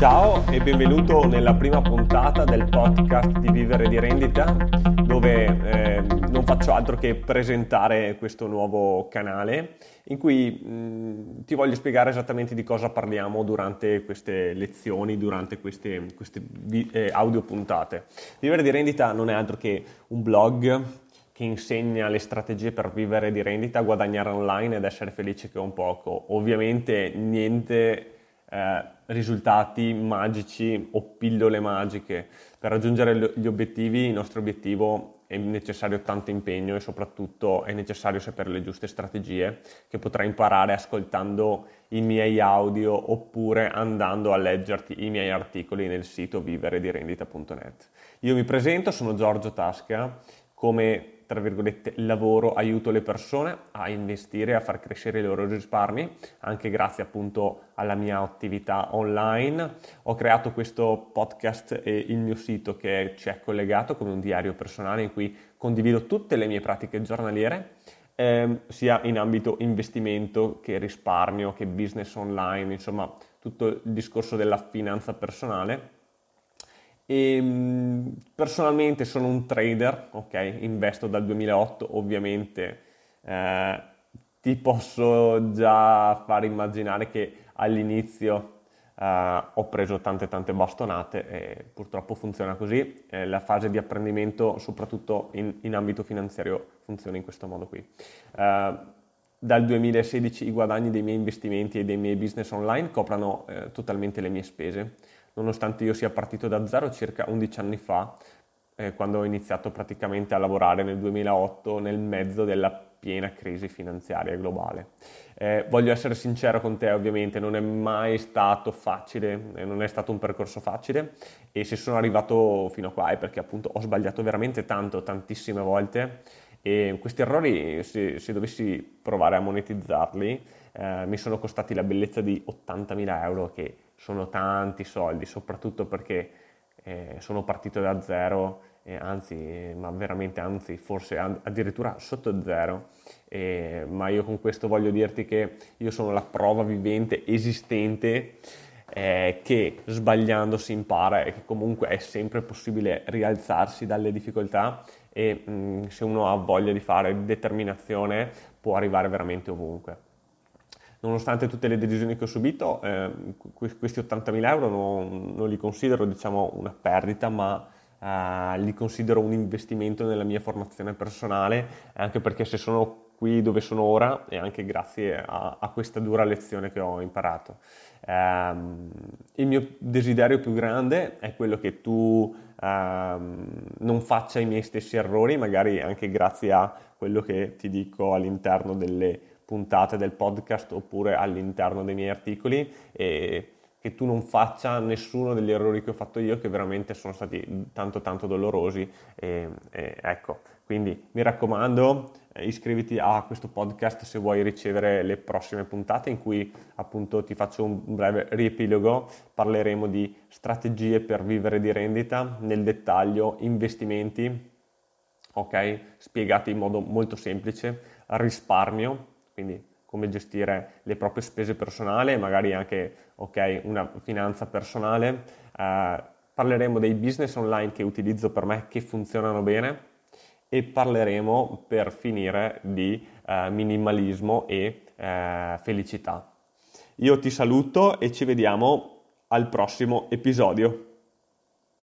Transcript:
Ciao e benvenuto nella prima puntata del podcast di Vivere di Rendita, dove eh, non faccio altro che presentare questo nuovo canale in cui mh, ti voglio spiegare esattamente di cosa parliamo durante queste lezioni, durante queste, queste eh, audio puntate. Vivere di Rendita non è altro che un blog che insegna le strategie per vivere di rendita, guadagnare online ed essere felice con poco. Ovviamente niente eh, risultati magici o pillole magiche. Per raggiungere gli obiettivi, il nostro obiettivo è necessario tanto impegno e soprattutto è necessario sapere le giuste strategie che potrai imparare ascoltando i miei audio oppure andando a leggerti i miei articoli nel sito viveredirendita.net. Io mi presento, sono Giorgio Tasca, come tra virgolette, lavoro, aiuto le persone a investire, a far crescere i loro risparmi, anche grazie appunto alla mia attività online. Ho creato questo podcast e il mio sito che ci è collegato come un diario personale in cui condivido tutte le mie pratiche giornaliere, eh, sia in ambito investimento che risparmio, che business online, insomma tutto il discorso della finanza personale e, ehm, personalmente sono un trader, ok? Investo dal 2008, ovviamente eh, ti posso già far immaginare che all'inizio eh, ho preso tante tante bastonate e purtroppo funziona così. Eh, la fase di apprendimento, soprattutto in, in, ambito finanziario, funziona in questo modo qui. Eh, dal 2016 i guadagni dei miei investimenti e dei miei business online coprano eh, totalmente le mie spese nonostante io sia partito da zero circa 11 anni fa, eh, quando ho iniziato praticamente a lavorare nel 2008 nel mezzo della piena crisi finanziaria globale. Eh, voglio essere sincero con te, ovviamente non è mai stato facile, eh, non è stato un percorso facile e se sono arrivato fino a qua è perché appunto ho sbagliato veramente tanto, tantissime volte e questi errori, se, se dovessi provare a monetizzarli, eh, mi sono costati la bellezza di 80.000 euro che sono tanti soldi, soprattutto perché eh, sono partito da zero, eh, anzi, ma veramente anzi, forse addirittura sotto zero. Ma io con questo voglio dirti che io sono la prova vivente, esistente, eh, che sbagliando si impara e che comunque è sempre possibile rialzarsi dalle difficoltà e mh, mm, se uno ha voglia di fare determinazione può arrivare veramente ovunque. Nonostante tutte le decisioni che ho subito, eh, questi 80.000 euro non, non, li considero diciamo, una perdita, ma eh, li considero un investimento nella mia formazione personale, anche perché se sono qui dove sono ora è anche grazie a, a questa dura lezione che ho imparato. Eh, il mio desiderio più grande è quello che tu ehm, non faccia i miei stessi errori, magari anche grazie a quello che ti dico all'interno delle puntate del podcast oppure all'interno dei miei articoli e che tu non faccia nessuno degli errori che ho fatto io che veramente sono stati tanto tanto dolorosi e, e ecco. Quindi mi raccomando eh, iscriviti a questo podcast se vuoi ricevere le prossime puntate in cui appunto ti faccio un breve riepilogo. Parleremo di strategie per vivere di rendita nel dettaglio investimenti ok? Spiegati in modo molto semplice. Risparmio quindi come gestire le proprie spese personali, magari anche okay, una finanza personale. Eh, parleremo dei business online che utilizzo per me che funzionano bene e parleremo per finire di eh, minimalismo e eh, felicità. Io ti saluto e ci vediamo al prossimo episodio.